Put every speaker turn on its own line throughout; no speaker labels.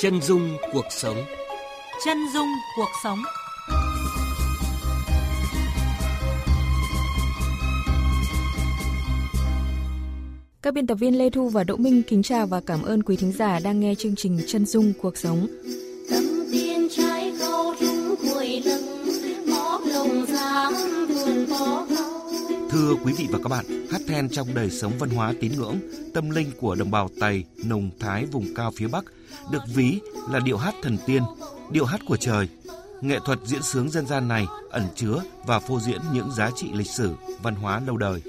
Chân dung cuộc sống.
Chân dung cuộc sống.
Các biên tập viên Lê Thu và Đỗ Minh kính chào và cảm ơn quý thính giả đang nghe chương trình Chân dung cuộc sống. Tâm tiên trái câu trung cuối lưng, ngõ lồng
giang vườn có Thưa quý vị và các bạn, hát then trong đời sống văn hóa tín ngưỡng, tâm linh của đồng bào Tây, Nùng, Thái vùng cao phía Bắc được ví là điệu hát thần tiên, điệu hát của trời. Nghệ thuật diễn sướng dân gian này ẩn chứa và phô diễn những giá trị lịch sử, văn hóa lâu đời.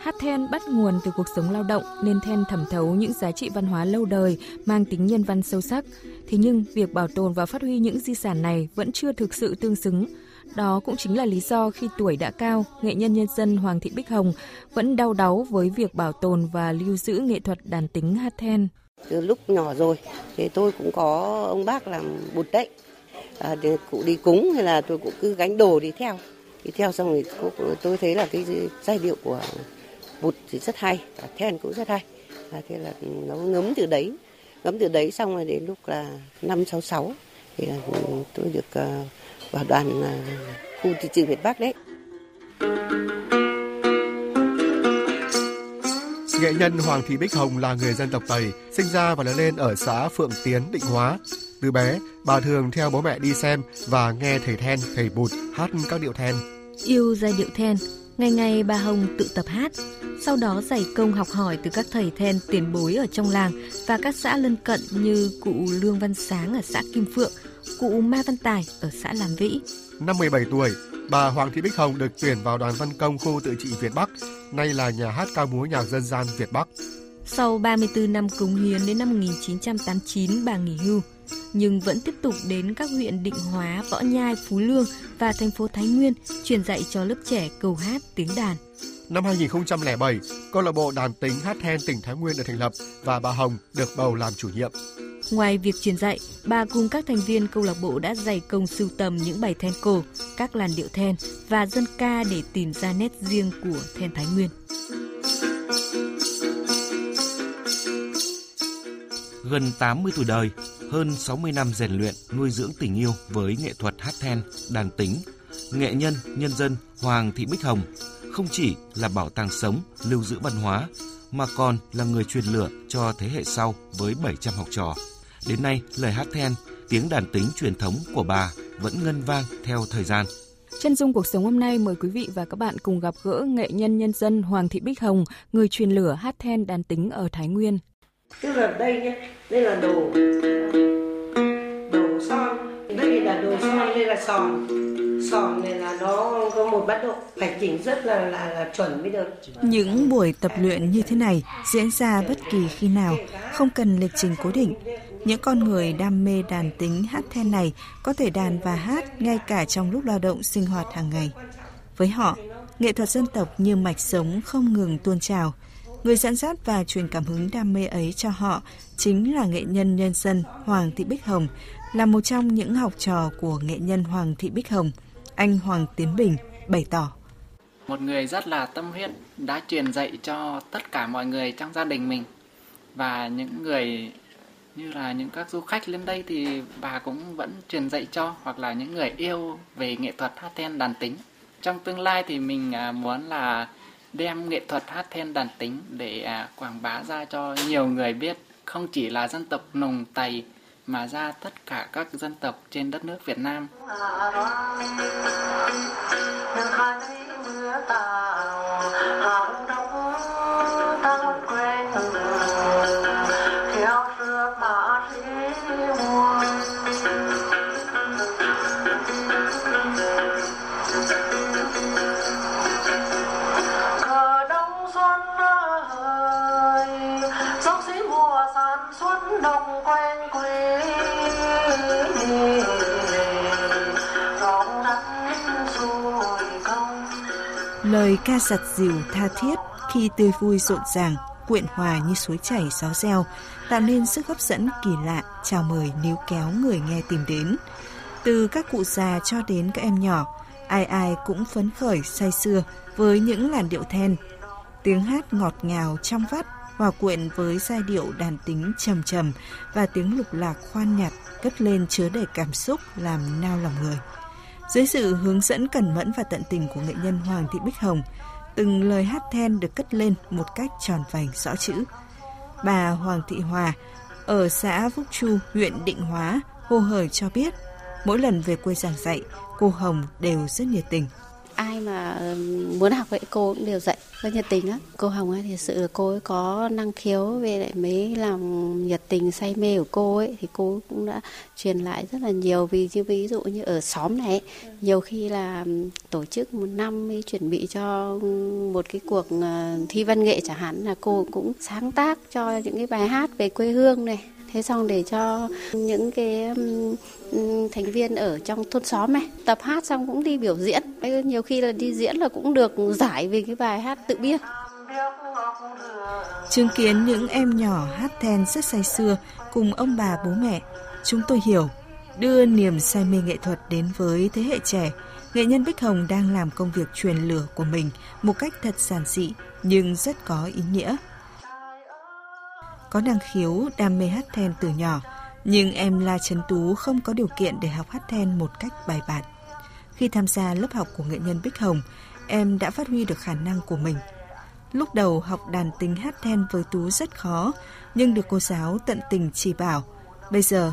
Hát then bắt nguồn từ cuộc sống lao động nên then thẩm thấu những giá trị văn hóa lâu đời mang tính nhân văn sâu sắc. Thế nhưng việc bảo tồn và phát huy những di sản này vẫn chưa thực sự tương xứng. Đó cũng chính là lý do khi tuổi đã cao, nghệ nhân nhân dân Hoàng Thị Bích Hồng vẫn đau đáu với việc bảo tồn và lưu giữ nghệ thuật đàn tính hát then.
Từ lúc nhỏ rồi thì tôi cũng có ông bác làm bụt đấy. À, để cụ đi cúng hay là tôi cũng cứ gánh đồ đi theo. Đi theo xong thì tôi thấy là cái giai điệu của bụt thì rất hay, cả then cũng rất hay. À, thế là nó ngấm từ đấy. Ngấm từ đấy xong rồi đến lúc là năm sáu sáu thì tôi được vào đoàn à, khu thị trường Việt Bắc đấy.
Nghệ nhân Hoàng Thị Bích Hồng là người dân tộc Tây, sinh ra và lớn lên ở xã Phượng Tiến, Định Hóa. Từ bé, bà thường theo bố mẹ đi xem và nghe thầy then, thầy bụt hát các điệu then.
Yêu giai điệu then, ngày ngày bà Hồng tự tập hát, sau đó dày công học hỏi từ các thầy then tiền bối ở trong làng và các xã lân cận như cụ Lương Văn Sáng ở xã Kim Phượng, cụ Ma Văn Tài ở xã Làm Vĩ.
Năm 17 tuổi, bà Hoàng Thị Bích Hồng được tuyển vào đoàn văn công khu tự trị Việt Bắc, nay là nhà hát ca múa nhạc dân gian Việt Bắc.
Sau 34 năm cống hiến đến năm 1989 bà nghỉ hưu, nhưng vẫn tiếp tục đến các huyện Định Hóa, Võ Nhai, Phú Lương và thành phố Thái Nguyên truyền dạy cho lớp trẻ cầu hát tiếng đàn.
Năm 2007, câu lạc bộ đàn tính hát then tỉnh Thái Nguyên được thành lập và bà Hồng được bầu làm chủ nhiệm.
Ngoài việc truyền dạy, bà cùng các thành viên câu lạc bộ đã dày công sưu tầm những bài then cổ, các làn điệu then và dân ca để tìm ra nét riêng của then Thái Nguyên.
Gần 80 tuổi đời, hơn 60 năm rèn luyện, nuôi dưỡng tình yêu với nghệ thuật hát then, đàn tính, nghệ nhân, nhân dân Hoàng Thị Bích Hồng không chỉ là bảo tàng sống, lưu giữ văn hóa, mà còn là người truyền lửa cho thế hệ sau với 700 học trò. Đến nay, lời hát then, tiếng đàn tính truyền thống của bà vẫn ngân vang theo thời gian.
Chân dung cuộc sống hôm nay mời quý vị và các bạn cùng gặp gỡ nghệ nhân nhân dân Hoàng Thị Bích Hồng, người truyền lửa hát then đàn tính ở Thái Nguyên.
Tức là đây nhé, đây là đồ đồ son, đây là đồ son, đây là sòn sòn này là nó có một bát độ phải chỉnh rất là là, là chuẩn mới được.
Những buổi tập luyện như thế này diễn ra bất kỳ khi nào, không cần lịch trình cố định. Những con người đam mê đàn tính hát then này có thể đàn và hát ngay cả trong lúc lao động sinh hoạt hàng ngày. Với họ, nghệ thuật dân tộc như mạch sống không ngừng tuôn trào. Người dẫn dắt và truyền cảm hứng đam mê ấy cho họ chính là nghệ nhân nhân dân Hoàng Thị Bích Hồng, là một trong những học trò của nghệ nhân Hoàng Thị Bích Hồng – anh Hoàng Tiến Bình bày tỏ.
Một người rất là tâm huyết đã truyền dạy cho tất cả mọi người trong gia đình mình và những người như là những các du khách lên đây thì bà cũng vẫn truyền dạy cho, hoặc là những người yêu về nghệ thuật hát then đàn tính. Trong tương lai thì mình à, muốn là đem nghệ thuật hát then đàn tính để à, quảng bá ra cho nhiều người biết, không chỉ là dân tộc nùng tày mà ra tất cả các dân tộc trên đất nước Việt Nam.
Lời ca giặt dịu tha thiết khi tươi vui rộn ràng, quyện hòa như suối chảy gió reo, tạo nên sức hấp dẫn kỳ lạ, chào mời níu kéo người nghe tìm đến. Từ các cụ già cho đến các em nhỏ, ai ai cũng phấn khởi say sưa với những làn điệu then. Tiếng hát ngọt ngào trong vắt hòa quyện với giai điệu đàn tính trầm trầm và tiếng lục lạc khoan nhạt cất lên chứa đầy cảm xúc làm nao lòng người. Dưới sự hướng dẫn cẩn mẫn và tận tình của nghệ nhân Hoàng Thị Bích Hồng, từng lời hát then được cất lên một cách tròn vành rõ chữ. Bà Hoàng Thị Hòa ở xã Phúc Chu, huyện Định Hóa, Hồ Hời cho biết, mỗi lần về quê giảng dạy, cô Hồng đều rất nhiệt tình
ai mà ờ, muốn học vậy cô cũng đều dạy. Rất nhiệt tình á cô hồng ấy, thì sự là cô ấy có năng khiếu về lại mấy lòng nhiệt tình say mê của cô ấy, thì cô cũng đã truyền lại rất là nhiều. Vì như ví dụ như ở xóm này nhiều khi là tổ chức một năm mới chuẩn bị cho một cái cuộc ờ, thi văn nghệ chẳng hạn, là cô cũng sáng tác cho những cái bài hát về quê hương này. Thế xong để cho những cái thành viên ở trong thôn xóm này tập hát xong cũng đi biểu diễn. Nhiều khi là đi diễn là cũng được giải vì cái bài hát tự biên
chứng kiến những em nhỏ hát then rất say sưa cùng ông bà bố mẹ chúng tôi hiểu. Đưa niềm say mê nghệ thuật đến với thế hệ trẻ nghệ nhân Bích Hồng đang làm công việc truyền lửa của mình một cách thật giản dị nhưng rất có ý nghĩa. Có năng khiếu, đam mê hát then từ nhỏ, nhưng em La Trấn Tú không có điều kiện để học hát then một cách bài bản. Khi tham gia lớp học của nghệ nhân Bích Hồng, em đã phát huy được khả năng của mình. Lúc đầu học đàn tính hát then với Tú rất khó, nhưng được cô giáo tận tình chỉ bảo. Bây giờ,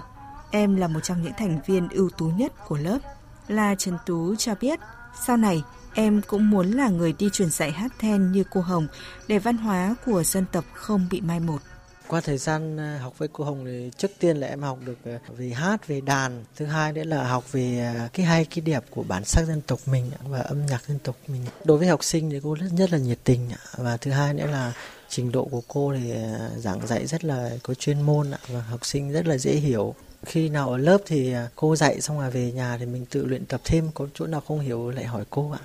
em là một trong những thành viên ưu tú nhất của lớp. La Trần Tú cho biết, sau này em cũng muốn là người đi truyền dạy hát then như cô Hồng để văn hóa của dân tộc không bị mai một.
Qua thời gian ờ, học với cô Hồng thì trước tiên là em học được ờ, về hát, về đàn. Thứ hai nữa là học về ờ, cái hay cái đẹp của bản sắc dân tộc mình và âm nhạc dân tộc mình. Đối với học sinh thì cô rất nhất là nhiệt tình và thứ hai nữa là trình độ của cô thì giảng dạy rất là có chuyên môn và học sinh rất là dễ hiểu khi nào ở lớp thì cô dạy xong rồi về nhà thì mình tự luyện tập thêm có chỗ nào không hiểu lại hỏi cô ạ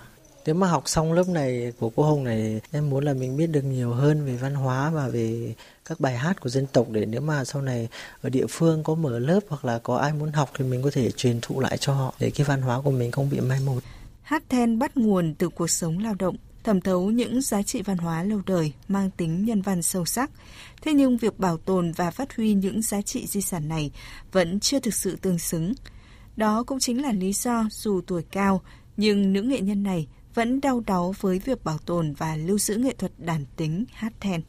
nếu mà học xong lớp này của cô Hồng này em muốn là mình biết được nhiều hơn về văn hóa và về các bài hát của dân tộc để nếu mà sau này ở địa phương có mở lớp hoặc là có ai muốn học thì mình có thể truyền thụ lại cho họ để cái văn hóa của mình không bị mai một.
Hát then bắt nguồn từ cuộc sống lao động, thẩm thấu những giá trị văn hóa lâu đời mang tính nhân văn sâu sắc. Thế nhưng việc bảo tồn và phát huy những giá trị di sản này vẫn chưa thực sự tương xứng. Đó cũng chính là lý do dù tuổi cao, nhưng nữ nghệ nhân này vẫn đau đáu với việc bảo tồn và lưu giữ nghệ thuật đàn tính hát then.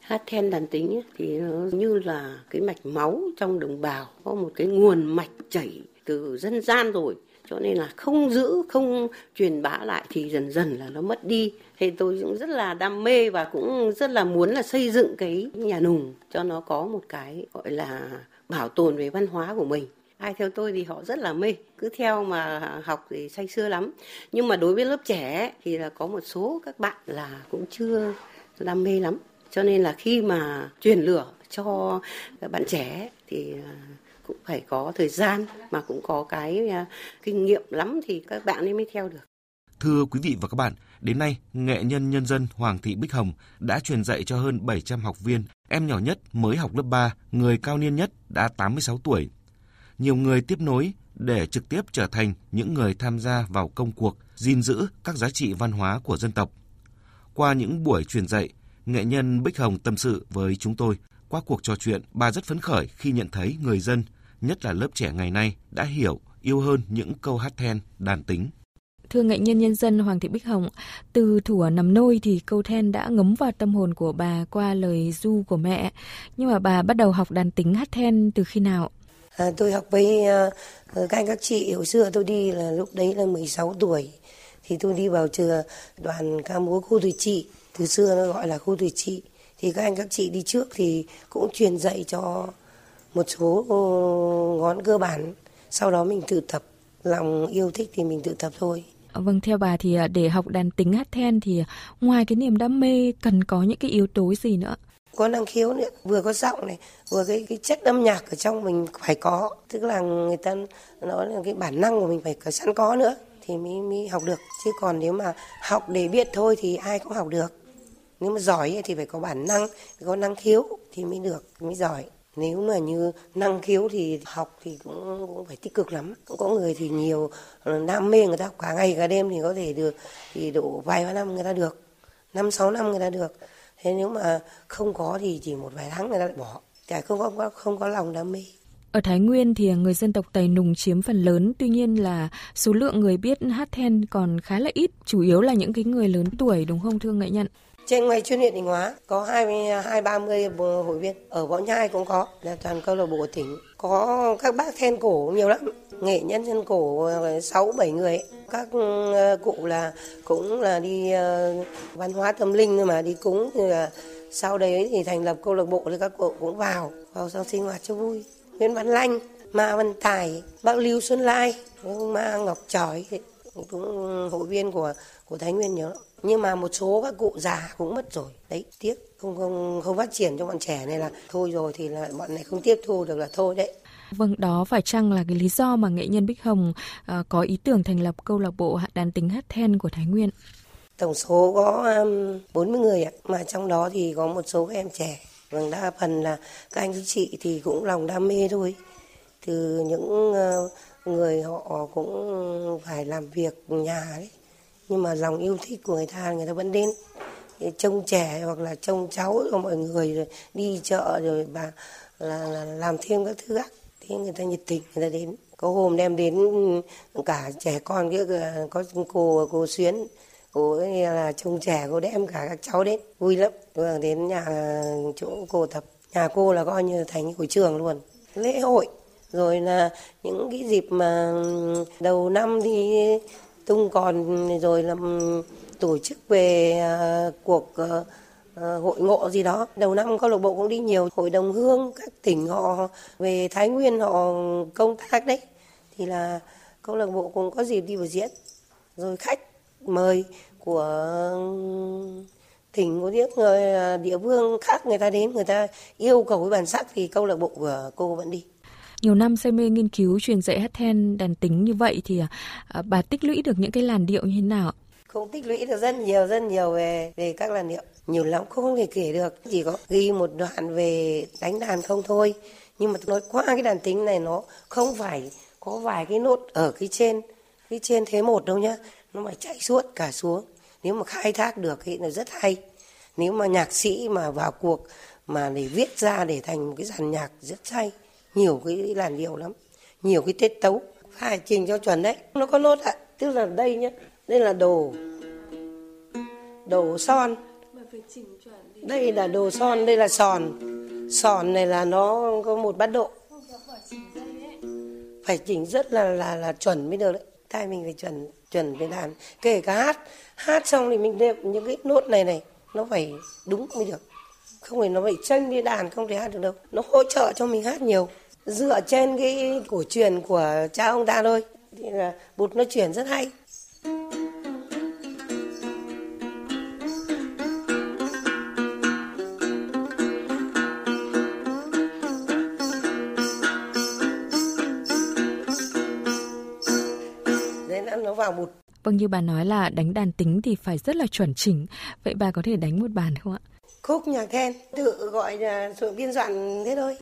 Hát then đàn tính thì nó như là cái mạch máu trong đồng bào, có một cái nguồn mạch chảy từ dân gian rồi. Cho nên là không giữ không truyền bá lại thì dần dần là nó mất đi. Thì tôi cũng rất là đam mê và cũng rất là muốn là xây dựng cái nhà nùng cho nó có một cái gọi là bảo tồn về văn hóa của mình ai theo tôi thì họ rất là mê. Cứ theo mà học thì say sưa lắm. Nhưng mà đối với lớp trẻ thì là có một số các bạn là cũng chưa đam mê lắm. Cho nên là khi mà truyền lửa cho các bạn trẻ thì à, cũng phải có thời gian mà cũng có cái à, kinh nghiệm lắm thì các bạn ấy mới theo được.
Thưa quý vị và các bạn, đến nay, nghệ nhân nhân dân Hoàng Thị Bích Hồng đã truyền dạy cho hơn 700 học viên. Em nhỏ nhất mới học lớp 3, người cao niên nhất đã 86 tuổi nhiều người tiếp nối để trực tiếp trở thành những người tham gia vào công cuộc gìn giữ các giá trị văn hóa của dân tộc. Qua những buổi truyền dạy, nghệ nhân Bích Hồng tâm sự với chúng tôi. Qua cuộc trò chuyện, bà rất phấn khởi khi nhận thấy người dân, nhất là lớp trẻ ngày nay, đã hiểu, yêu hơn những câu hát then, đàn tính.
Thưa nghệ nhân nhân dân Hoàng Thị Bích Hồng, từ thủa nằm nôi thì câu then đã ngấm vào tâm hồn của bà qua lời du của mẹ. Nhưng mà bà bắt đầu học đàn tính hát then từ khi nào?
À, tôi học với à, ờ, các anh các chị. Hồi xưa tôi đi là lúc đấy là 16 tuổi. Thì tôi đi vào trường đoàn ca múa khu tuổi trị. Từ xưa nó gọi là khu tuổi trị. Thì các anh các chị đi trước thì cũng truyền dạy cho một số ờ, ngón cơ bản. Sau đó mình tự tập. Lòng yêu thích thì mình tự tập thôi.
Ờ, vâng, theo bà thì à, để học đàn tính hát then thì ngoài cái niềm đam mê cần có những cái yếu tố gì nữa?
Có năng khiếu nữa vừa có giọng này, vừa cái cái chất âm nhạc ở trong mình phải có. Tức là người ta nói là cái bản năng của mình phải có, sẵn có nữa thì mới mới học được. Chứ còn nếu mà học để biết thôi thì ai cũng học được. Nếu mà giỏi thì phải có bản năng, phải có năng khiếu thì mới được, mới giỏi. Nếu mà như năng khiếu thì học thì cũng cũng phải tích cực lắm. Cũng có người thì nhiều đam mê người ta, cả ngày cả đêm thì có thể được, thì độ vài ba năm người ta được, năm sáu năm người ta được thế nếu mà không có thì chỉ một vài tháng người ta lại bỏ chả không có không có lòng đam mê
ở Thái Nguyên thì người dân tộc Tây Nùng chiếm phần lớn, tuy nhiên là số lượng người biết hát then còn khá là ít, chủ yếu là những cái người lớn tuổi đúng không thưa nghệ nhân?
Trên ngoài chuyên huyện Định Hóa có hai hai ba mươi hội viên, ở Võ Nhai cũng có, là toàn câu lạc bộ tỉnh. Có các bác then cổ nhiều lắm, nghệ nhân dân cổ ờ, sáu bảy người. Các ừ, cụ là cũng là đi ờ, văn hóa tâm linh mà đi cúng như là sau đấy thì thành lập câu lạc bộ thì các cụ cũng vào vào sau sinh hoạt cho vui Nguyễn Văn Lanh, Ma Văn Tài, bác Lưu Xuân Lai, Ma Ngọc Trỏi cũng hội viên của của Thái Nguyên nhớ nhưng mà một số các cụ già cũng mất rồi đấy tiếc không không không phát triển cho bọn trẻ này là thôi rồi thì là bọn này không tiếp thu được là thôi đấy
Vâng, đó phải chăng là cái lý do mà nghệ nhân Bích Hồng uh, có ý tưởng thành lập câu lạc bộ đàn tính hát then của Thái Nguyên?
Tổng số có um, 40 người ạ, mà trong đó thì có một số các em trẻ Vâng, đa phần là các anh chị thì cũng lòng đam mê thôi. Từ những ờ, người họ cũng phải làm việc nhà đấy. Nhưng mà lòng yêu thích của người ta người ta vẫn đến. Trông trẻ hoặc là trông cháu cho mọi người rồi đi chợ rồi bà là, là làm thêm các thứ khác. Thế người ta nhiệt tình người ta đến. Có hôm đem đến cả trẻ con kia có cô cô xuyến cô ấy là trông trẻ cô đem cả các cháu đến. Vui lắm. Vừa đến nhà chỗ cô tập. Nhà cô là coi như thành của trường luôn. Lễ hội. Rồi là những cái dịp mà đầu năm thì tung còn rồi là ừ, tổ chức về à, cuộc ờ, ờ, hội ngộ gì đó. Đầu năm câu lạc bộ cũng đi nhiều. Hội đồng hương các tỉnh họ về thái nguyên họ công tác đấy. Thì là câu lạc bộ cũng có dịp đi biểu diễn. Rồi khách mời của ừ, tỉnh có những người địa phương khác người ta đến, người ta yêu cầu cái bản sắc thì câu lạc bộ của cô vẫn đi
nhiều năm say mê nghiên cứu truyền dạy hát then đàn tính như vậy thì à, à bà tích lũy được những cái làn điệu như thế nào
không tích lũy được rất nhiều rất nhiều về về các làn điệu. Nhiều lắm không thể kể được. Chỉ có ghi một đoạn về đánh đàn không thôi. Nhưng mà nói qua cái đàn tính này nó không phải có vài cái nốt ở cái trên cái trên thế một đâu nhá. Nó phải chạy suốt cả xuống. Nếu mà khai thác được thì là rất hay. Nếu mà nhạc sĩ mà vào cuộc mà để viết ra để thành một cái dàn nhạc rất hay nhiều cái làn điệu lắm. Nhiều cái tiết tấu. Phải trình cho chuẩn đấy. Nó có nốt ạ à. tức là đây nhá. Đây là đồ. Đồ son. Đây là đồ son đây là sòn. Sòn này là nó có một bát độ. Phải chỉnh rất là là là chuẩn mới được đấy. Tai mình phải chuẩn chuẩn về đàn kể cả hát. Hát xong thì mình đệm những cái nốt này này nó phải đúng mới được. Không phải nó phải tranh đi đàn không thể hát được đâu. Nó hỗ trợ cho mình hát nhiều dựa trên cái cổ truyền của cha ông ta thôi thì là bụt nó chuyển rất hay nó vào một
Vâng như bà nói là đánh đàn tính thì phải rất là chuẩn chỉnh. Vậy bà có thể đánh một bàn không ạ?
Khúc nhạc then tự gọi là sự biên soạn thế thôi.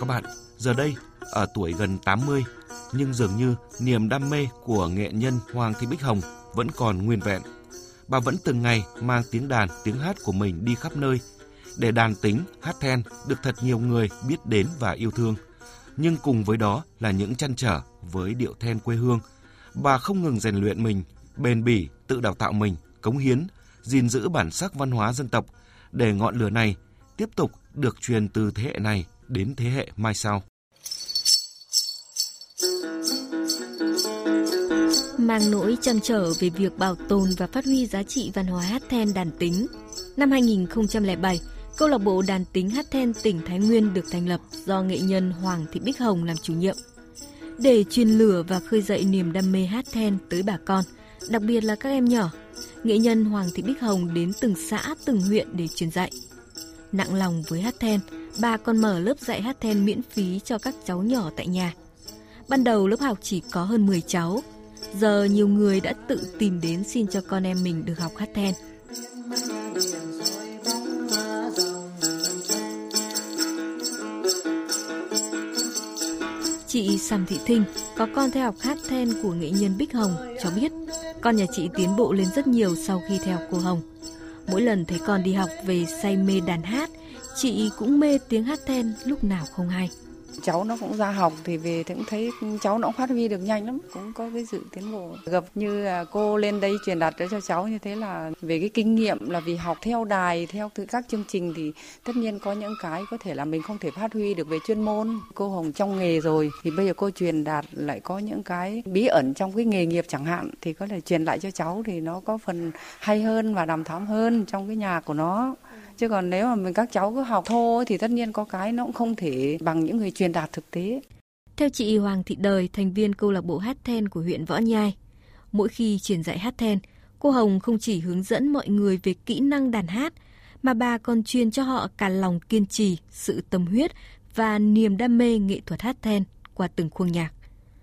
Các bạn, giờ đây ở tuổi gần 80 nhưng dường như niềm đam mê của nghệ nhân Hoàng Thị Bích Hồng vẫn còn nguyên vẹn. Bà vẫn từng ngày mang tiếng đàn, tiếng hát của mình đi khắp nơi để đàn tính, hát then được thật nhiều người biết đến và yêu thương. Nhưng cùng với đó là những chăn trở với điệu then quê hương. Bà không ngừng rèn luyện mình, bền bỉ, tự đào tạo mình, cống hiến, gìn giữ bản sắc văn hóa dân tộc để ngọn lửa này tiếp tục được truyền từ thế hệ này đến thế hệ mai sau.
Mang nỗi chăn trở về việc bảo tồn và phát huy giá trị văn hóa hát then đàn tính. Năm 2007, Câu lạc bộ đàn tính hát then tỉnh Thái Nguyên được thành lập do nghệ nhân Hoàng Thị Bích Hồng làm chủ nhiệm. Để truyền lửa và khơi dậy niềm đam mê hát then tới bà con, đặc biệt là các em nhỏ, nghệ nhân Hoàng Thị Bích Hồng đến từng xã, từng huyện để truyền dạy. Nặng lòng với hát then, bà còn mở lớp dạy hát then miễn phí cho các cháu nhỏ tại nhà. Ban đầu lớp học chỉ có hơn 10 cháu, giờ nhiều người đã tự tìm đến xin cho con em mình được học hát then. Chị Sầm Thị Thinh có con theo học hát then của nghệ nhân Bích Hồng cho biết con nhà chị tiến bộ lên rất nhiều sau khi theo cô Hồng. Mỗi lần thấy con đi học về say mê đàn hát, chị cũng mê tiếng hát then lúc nào không hay.
Cháu nó cũng ra học thì về thì cũng thấy cháu nó cũng phát huy được nhanh lắm, cũng có cái sự tiến bộ. Gặp như cô lên đây truyền đạt cho cháu như thế là về cái kinh nghiệm là vì học theo đài, theo các chương trình thì tất nhiên có những cái có thể là mình không thể phát huy được về chuyên môn. Cô hồng trong nghề rồi thì bây giờ cô truyền đạt lại có những cái bí ẩn trong cái nghề nghiệp chẳng hạn thì có thể truyền lại cho cháu thì nó có phần hay hơn và đàm thắm hơn trong cái nhà của nó chứ còn nếu mà mình các cháu cứ học thô thì tất nhiên có cái nó cũng không thể bằng những người truyền đạt thực tế.
Theo chị Hoàng Thị Đời, thành viên câu lạc bộ hát then của huyện Võ Nhai, mỗi khi truyền dạy hát then, cô Hồng không chỉ hướng dẫn mọi người về kỹ năng đàn hát, mà bà còn truyền cho họ cả lòng kiên trì, sự tâm huyết và niềm đam mê nghệ thuật hát then qua từng khuôn nhạc.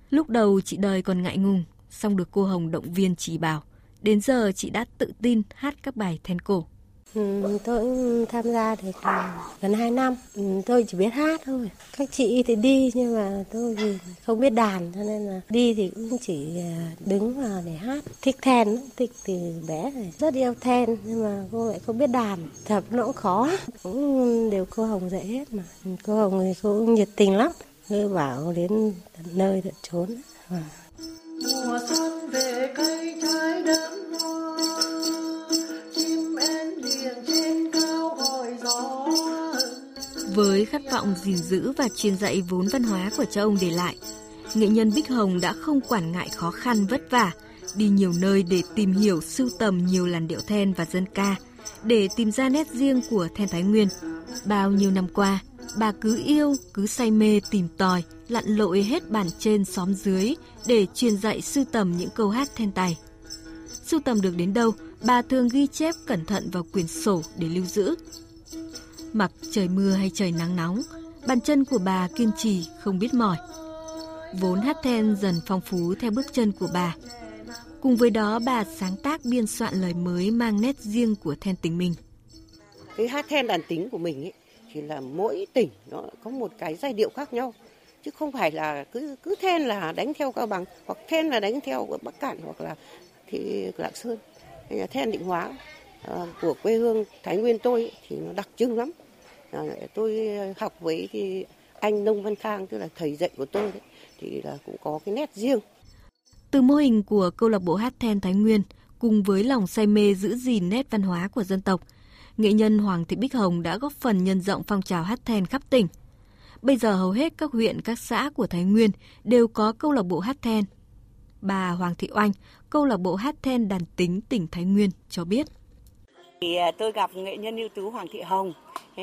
Lúc đầu chị Đời còn ngại ngùng, xong được cô Hồng động viên chỉ bảo. Đến giờ chị đã tự tin hát các bài then cổ.
Ừ, tôi tham gia được gần 2 năm. Ừ, tôi chỉ biết hát thôi. Các chị thì đi nhưng mà tôi thì không biết đàn cho nên là đi thì cũng chỉ ờ, đứng vào để hát. Thích then, thích từ bé rồi. Rất yêu then nhưng mà cô lại không biết đàn. Thật nó cũng khó. Cũng đều cô Hồng dạy hết mà. Ừ, cô Hồng thì cô cũng nhiệt tình lắm. Cứ bảo đến nơi tận trốn. Mùa xuân về cây trái đơm hoa
với khát vọng gìn giữ và truyền dạy vốn văn hóa của cha ông để lại, nghệ nhân Bích Hồng đã không quản ngại khó khăn vất vả, đi nhiều nơi để tìm hiểu sưu tầm nhiều làn điệu then và dân ca, để tìm ra nét riêng của then Thái Nguyên. Bao nhiêu năm qua, bà cứ yêu, cứ say mê tìm tòi, lặn lội hết bản trên xóm dưới để truyền dạy sưu tầm những câu hát then tài. Sưu tầm được đến đâu, bà thường ghi chép cẩn thận vào quyển sổ để lưu giữ, Mặc trời mưa hay trời nắng nóng, bàn chân của bà kiên trì không biết mỏi. Vốn hát then dần phong phú theo bước chân của bà. Cùng với đó bà sáng tác biên soạn lời mới mang nét riêng của then tính mình.
Cái hát then đàn tính của mình ấy, thì là mỗi tỉnh nó có một cái giai điệu khác nhau chứ không phải là cứ cứ then là đánh theo cao bằng hoặc then là đánh theo bắc cạn hoặc là thì lạng sơn then định hóa ờ, của quê hương thái nguyên tôi thì nó đặc trưng lắm ờ, tôi ờ, học với thì anh Nông Văn Khang tức là thầy dạy của tôi đấy thì là cũng có cái nét riêng.
Từ mô hình của câu lạc bộ hát then Thái Nguyên cùng với lòng say mê giữ gìn nét văn hóa của dân tộc, nghệ nhân Hoàng Thị Bích Hồng đã góp phần nhân rộng phong trào hát then khắp tỉnh. Bây giờ hầu hết các huyện, các xã của Thái Nguyên đều có câu lạc bộ hát then. Bà Hoàng Thị Oanh, câu lạc bộ hát then đàn tính tỉnh Thái Nguyên cho biết.
Thì à, tôi gặp nghệ nhân ưu tú Hoàng Thị Hồng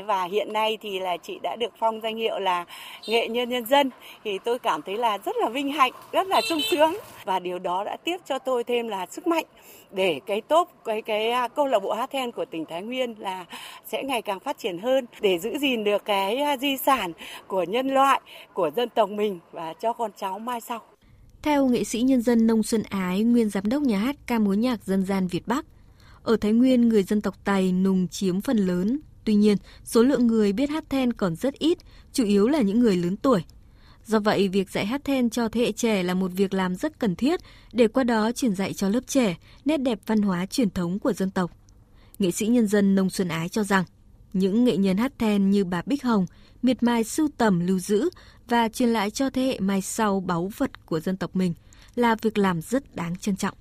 và hiện nay thì là chị đã được phong danh hiệu là nghệ nhân nhân dân thì tôi cảm thấy là rất là vinh hạnh, rất là sung sướng và điều đó đã tiếp cho tôi thêm là sức mạnh để cái tốt cái cái à, câu lạc bộ hát then của tỉnh Thái Nguyên là sẽ ngày càng phát triển hơn để giữ gìn được cái à, di sản của nhân loại của dân tộc mình và cho con cháu mai sau.
Theo nghệ sĩ nhân dân Nông Xuân Ái, nguyên giám đốc nhà hát ca mối nhạc dân gian Việt Bắc, ở Thái Nguyên, người dân tộc Tày nùng chiếm phần lớn. Tuy nhiên, số lượng người biết hát then còn rất ít, chủ yếu là những người lớn tuổi. Do vậy, việc dạy hát then cho thế hệ trẻ là một việc làm rất cần thiết để qua đó truyền dạy cho lớp trẻ nét đẹp văn hóa truyền thống của dân tộc. Nghệ sĩ nhân dân Nông Xuân Ái cho rằng, những nghệ nhân hát then như bà Bích Hồng miệt mài sưu tầm lưu giữ và truyền lại cho thế hệ mai sau báu vật của dân tộc mình là việc làm rất đáng trân trọng.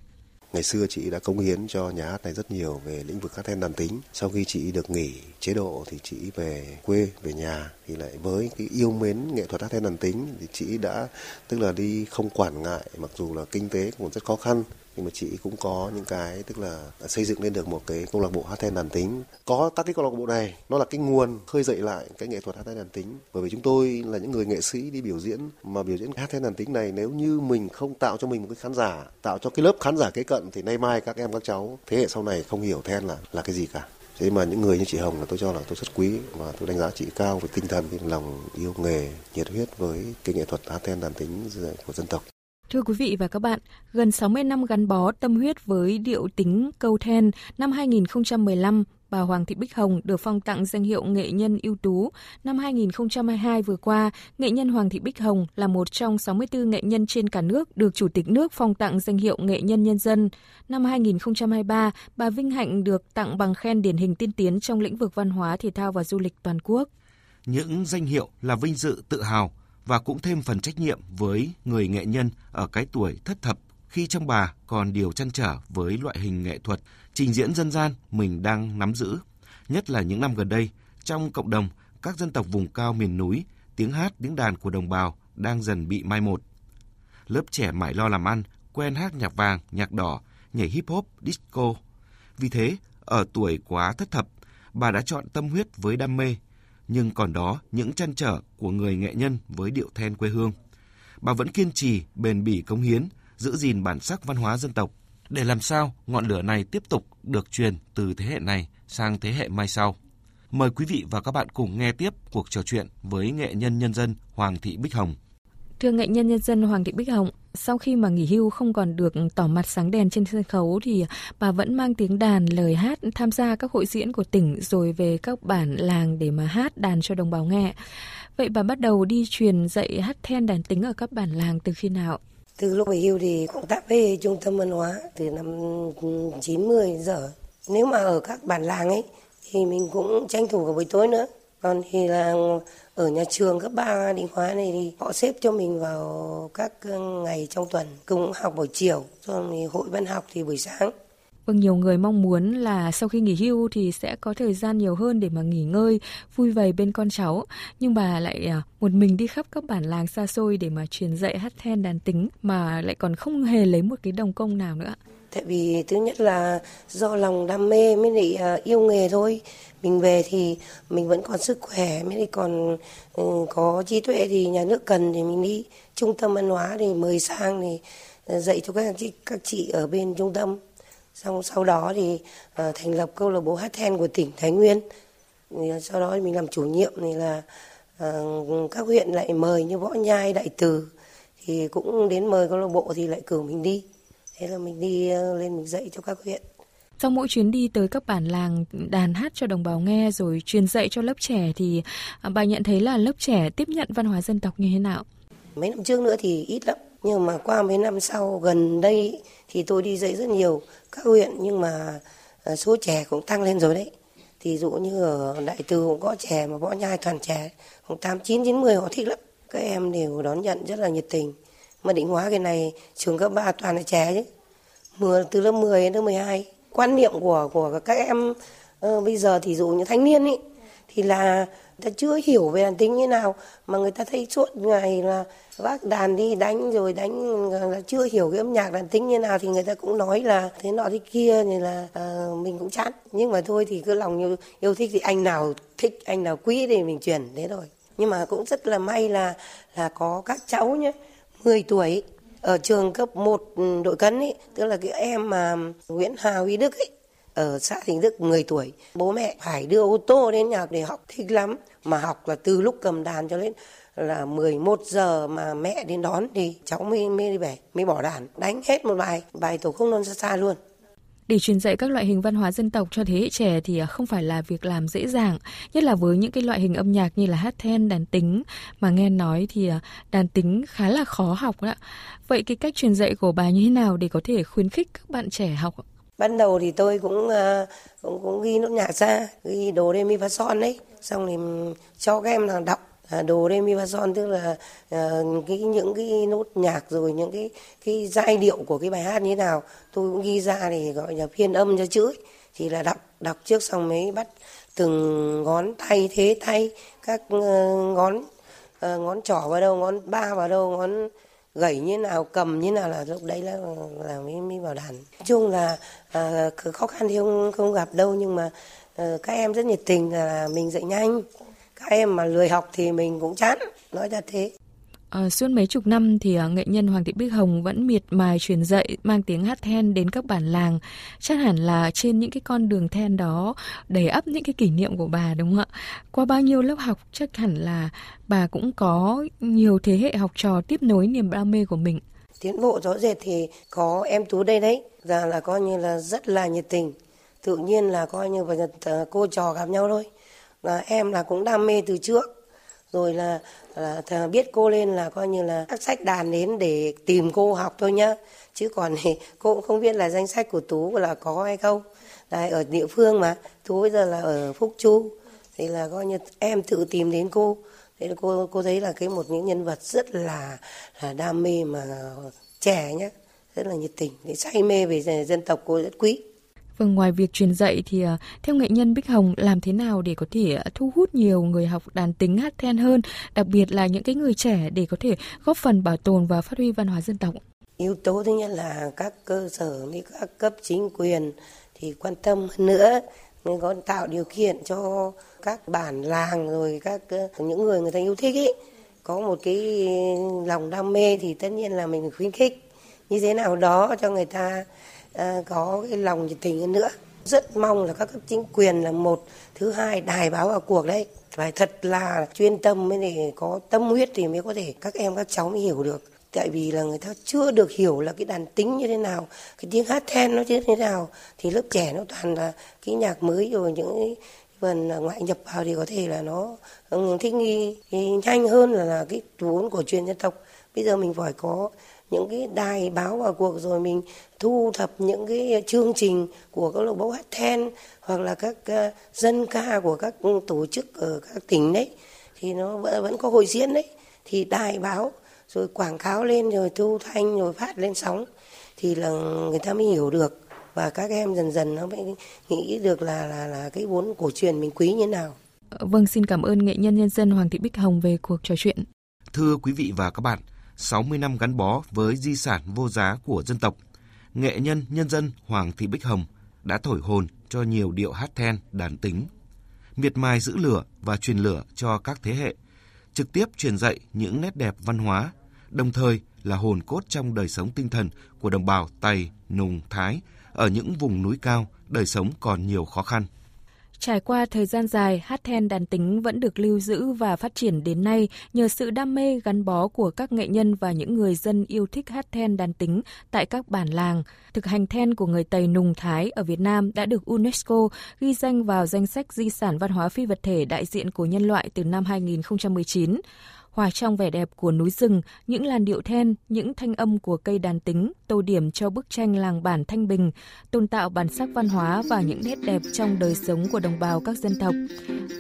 Ngày xưa chị đã cống hiến cho nhà hát này rất nhiều về lĩnh vực hát then đàn tính. Sau khi chị được nghỉ chế độ thì chị về quê, về nhà thì lại với cái yêu mến nghệ thuật hát then đàn tính thì chị đã tức là đi không quản ngại mặc dù là kinh tế cũng rất khó khăn nhưng mà chị cũng có những cái, tức là xây dựng lên được một cái câu lạc bộ hát then đàn tính. Có các cái câu lạc bộ này, nó là cái nguồn khơi dậy lại cái nghệ thuật hát then đàn tính. Bởi vì chúng tôi là những người nghệ sĩ đi biểu diễn, mà biểu diễn hát then đàn tính này nếu như mình không tạo cho mình một cái khán giả, tạo cho cái lớp khán giả kế cận thì nay mai các em, các cháu, thế hệ sau này không hiểu then là là cái gì cả. Thế mà những người như chị Hồng là tôi cho là tôi rất quý và tôi đánh giá chị cao về tinh thần, lòng yêu nghề, nhiệt huyết với cái nghệ thuật hát then đàn tính của dân tộc.
Thưa quý vị và các bạn, gần 60 năm gắn bó tâm huyết với điệu tính câu then, năm 2015, bà Hoàng Thị Bích Hồng được phong tặng danh hiệu nghệ nhân ưu tú. Năm 2022 vừa qua, nghệ nhân Hoàng Thị Bích Hồng là một trong 64 nghệ nhân trên cả nước được Chủ tịch nước phong tặng danh hiệu nghệ nhân nhân dân. Năm 2023, bà Vinh Hạnh được tặng bằng khen điển hình tiên tiến trong lĩnh vực văn hóa, thể thao và du lịch toàn quốc.
Những danh hiệu là vinh dự tự hào và cũng thêm phần trách nhiệm với người nghệ nhân ở cái tuổi thất thập khi trong bà còn điều chăn trở với loại hình nghệ thuật trình diễn dân gian mình đang nắm giữ. Nhất là những năm gần đây, trong cộng đồng các dân tộc vùng cao miền núi, tiếng hát, tiếng đàn của đồng bào đang dần bị mai một. Lớp trẻ mãi lo làm ăn, quen hát nhạc vàng, nhạc đỏ, nhảy hip hop, disco. Vì thế, ở tuổi quá thất thập, bà đã chọn tâm huyết với đam mê, nhưng còn đó những chăn trở của người nghệ nhân với điệu then quê hương. Bà vẫn kiên trì, bền bỉ cống hiến, giữ gìn bản sắc văn hóa dân tộc để làm sao ngọn lửa này tiếp tục được truyền từ thế hệ này sang thế hệ mai sau. Mời quý vị và các bạn cùng nghe tiếp cuộc trò chuyện với nghệ nhân nhân dân Hoàng Thị Bích Hồng.
Thưa nghệ nhân nhân dân Hoàng Thị Bích Hồng, sau khi mà nghỉ hưu không còn được tỏ mặt sáng đèn trên sân khấu thì bà vẫn mang tiếng đàn, lời hát tham gia các hội diễn của tỉnh rồi về các bản làng để mà hát đàn cho đồng bào nghe. Vậy bà bắt đầu đi truyền dạy hát then đàn tính ở các bản làng từ khi nào?
Từ lúc về hưu thì công tác với trung tâm văn hóa từ năm 90 giờ. Nếu mà ở các bản làng ấy thì mình cũng tranh thủ cả buổi tối nữa. Còn thì là ở nhà trường cấp 3 định hóa này thì họ xếp cho mình vào các ngày trong tuần, cùng học buổi chiều. Rồi hội văn học thì buổi sáng.
Vâng, nhiều người mong muốn là sau khi nghỉ hưu thì sẽ có thời gian nhiều hơn để mà nghỉ ngơi, vui vầy bên con cháu. Nhưng bà lại à, một mình đi khắp các bản làng xa xôi để mà truyền dạy hát then đàn tính mà lại còn không hề lấy một cái đồng công nào nữa.
Tại vì thứ nhất là do lòng đam mê mới lại à, yêu nghề thôi. Mình về thì mình vẫn còn sức khỏe, mới lại còn ừ, có trí tuệ thì nhà nước cần thì mình đi trung tâm văn hóa thì mời sang thì à, dạy cho các chị, các chị ở bên trung tâm xong sau đó thì uh, thành lập câu lạc bộ hát then của tỉnh Thái Nguyên. Thì sau đó thì mình làm chủ nhiệm thì là uh, các huyện lại mời như Võ Nhai Đại Từ. Thì cũng đến mời câu lạc bộ thì lại cử mình đi. Thế là mình đi uh, lên mình dạy cho các huyện.
Sau mỗi chuyến đi tới các bản làng đàn hát cho đồng bào nghe rồi truyền dạy cho lớp trẻ thì bà nhận thấy là lớp trẻ tiếp nhận văn hóa dân tộc như thế nào?
Mấy năm trước nữa thì ít lắm, nhưng mà qua mấy năm sau gần đây thì tôi đi dạy rất nhiều các huyện nhưng mà à, số trẻ cũng tăng lên rồi đấy. Thì dụ như ở đại từ cũng có trẻ mà võ nhai toàn trẻ khoảng tám chín chín mười họ thích lắm. Các em đều đón nhận rất là nhiệt tình. Mà định hóa cái này trường cấp 3 toàn là trẻ chứ. Mưa từ lớp 10 đến lớp 12 quan niệm của của các em uh, bây giờ thì dụ như thanh niên ý thì là ta chưa hiểu về đàn tính như nào mà người ta thấy suốt ngày là vác đàn đi đánh rồi đánh là chưa hiểu cái âm nhạc đàn tính như nào thì người ta cũng nói là thế nọ thế kia thì là uh, mình cũng chán. Nhưng mà thôi thì cứ lòng yêu, yêu thích thì anh nào thích anh nào quý thì mình truyền thế rồi nhưng mà cũng rất là may là là có các cháu nhé 10 tuổi ở trường cấp 1 ừ, đội cấn ấy tức là cái em mà Nguyễn Hà Huy Đức ấy ở xã Thịnh Đức 10 tuổi. Bố mẹ phải đưa ô tô đến nhà để học thích lắm. Mà học là từ lúc cầm đàn cho đến là 11 giờ mà mẹ đến đón thì cháu mới mới đi về, mới bỏ đàn, đánh hết một bài, bài tổ không non xa xa luôn.
Để truyền dạy các loại hình văn hóa dân tộc cho thế hệ trẻ thì à, không phải là việc làm dễ dàng, nhất là với những cái loại hình âm nhạc như là hát then, đàn tính mà nghe nói thì à, đàn tính khá là khó học đó. Vậy cái cách truyền dạy của bà như thế nào để có thể khuyến khích các bạn trẻ học?
Ban đầu thì tôi cũng ờ, cũng, cũng ghi nốt nhạc ra ghi đồ rê mi son đấy xong thì cho các em là đọc à, đồ rê mi son tức là uh, cái những cái nốt nhạc rồi những cái cái giai điệu của cái bài hát như thế nào tôi cũng ghi ra thì gọi là phiên âm cho chữ ấy. thì là đọc đọc trước xong mới bắt từng ngón tay thế tay các uh, ngón uh, ngón trỏ vào đâu ngón ba vào đâu ngón gẩy như nào cầm như nào là lúc đấy là là mới, mới vào đàn chung là à, khó khăn thì không không gặp đâu nhưng mà à, các em rất nhiệt tình là mình dạy nhanh. Các em mà lười học thì mình cũng chán nói ra thế.
À, suốt mấy chục năm thì uh, nghệ nhân Hoàng Thị Bích Hồng vẫn miệt mài truyền dạy mang tiếng hát then đến các bản làng. Chắc hẳn là trên những cái con đường then đó đầy ắp những cái kỷ niệm của bà đúng không ạ? Qua bao nhiêu lớp học chắc hẳn là bà cũng có nhiều thế hệ học trò tiếp nối niềm đam mê của mình.
Tiến bộ rõ rệt thì có em Tú đây đấy, ra là coi như là rất là nhiệt tình. Tự nhiên là coi như là ờ, cô trò gặp nhau thôi. Và em là cũng đam mê từ trước rồi là, là biết cô lên là coi như là các sách đàn đến để tìm cô học thôi nhá. Chứ còn thì cô cũng không biết là danh sách của tú là có hay không. Đấy, ở địa phương mà tú bây giờ là ở phúc chu. Thì là coi như em tự tìm đến cô. Thế là cô cô thấy là cái một những nhân vật rất là là đam mê mà trẻ nhá. Rất là nhiệt tình. Để say mê về dân tộc cô rất quý.
Vâng, ngoài việc truyền dạy thì ờ, theo nghệ nhân Bích Hồng làm thế nào để có thể ờ, thu hút nhiều người học đàn tính hát then hơn, đặc biệt là những cái người trẻ để có thể góp phần bảo tồn và phát huy văn hóa dân tộc?
Yếu tố thứ nhất là các cơ sở với các cấp chính quyền thì quan tâm hơn nữa nên có tạo điều kiện cho các bản làng rồi các ờ, những người người ta yêu thích ý có một cái lòng đam mê thì tất nhiên là mình khuyến khích như thế nào đó cho người ta Ờ, có cái lòng nhiệt tình hơn nữa. Rất mong là các cấp chính quyền là một thứ hai đài báo vào cuộc đấy. Phải thật là chuyên tâm mới để có tâm huyết thì mới có thể các em các cháu mới hiểu được. Tại vì là người ta chưa được hiểu là cái đàn tính như thế nào cái tiếng hát then nó như thế nào thì lớp trẻ nó toàn là cái nhạc mới rồi những phần ngoại nhập vào thì có thể là nó ừ, thích nghi nhanh hơn là, là cái vốn của truyền dân tộc. Bây giờ mình phải có những cái đài báo vào cuộc rồi mình thu thập những cái chương trình của các lộc bộ hát then hoặc là các uh, dân ca của các tổ chức ở các tỉnh đấy thì nó vẫn, vẫn có hội diễn đấy thì đài báo rồi quảng cáo lên rồi thu thanh rồi phát lên sóng thì là người ta mới hiểu được và các em dần dần nó mới nghĩ được là là là cái vốn cổ truyền mình quý như nào.
Vâng, xin cảm ơn nghệ nhân nhân dân Hoàng Thị Bích Hồng về cuộc trò chuyện.
Thưa quý vị và các bạn, 60 năm gắn bó với di sản vô giá của dân tộc, nghệ nhân nhân dân Hoàng Thị Bích Hồng đã thổi hồn cho nhiều điệu hát then đàn tính, miệt mài giữ lửa và truyền lửa cho các thế hệ, trực tiếp truyền dạy những nét đẹp văn hóa, đồng thời là hồn cốt trong đời sống tinh thần của đồng bào Tày, Nùng, Thái ở những vùng núi cao, đời sống còn nhiều khó khăn.
Trải qua thời gian dài, hát then đàn tính vẫn được lưu giữ và phát triển đến nay nhờ sự đam mê gắn bó của các nghệ nhân và những người dân yêu thích hát then đàn tính tại các bản làng. Thực hành then của người Tây Nùng Thái ở Việt Nam đã được UNESCO ghi danh vào danh sách di sản văn hóa phi vật thể đại diện của nhân loại từ năm 2019 hòa trong vẻ đẹp của núi rừng, những làn điệu then, những thanh âm của cây đàn tính, tô điểm cho bức tranh làng bản Thanh Bình, tôn tạo bản sắc văn hóa và những nét đẹp trong đời sống của đồng bào các dân tộc.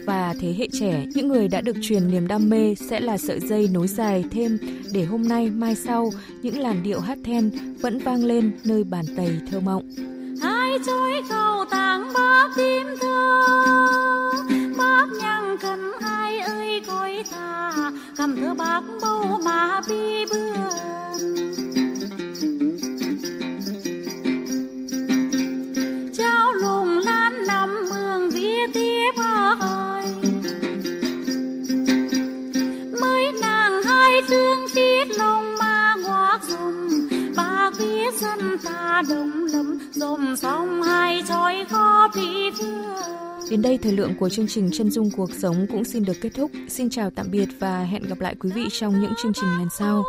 Và thế hệ trẻ, những người đã được truyền niềm đam mê sẽ là sợi dây nối dài thêm để hôm nay, mai sau, những làn điệu hát then vẫn vang lên nơi bàn tày thơ mộng.
Hai chuối cầu tàng bác tim thơ, bác nhang cần hai ơi cầm thơ bác bâu mà bi bươn trao lùng lan nằm mường vía tiếp ơi. Mới nàng hai thương tiết lòng ma ngoác dùng ba vía dân ta đồng lấm dồn xong hai trói khó bị thương.
Đến đây thời lượng của chương trình Chân dung cuộc sống cũng xin được kết thúc. Xin chào tạm biệt và hẹn gặp lại quý vị trong những chương trình lần sau.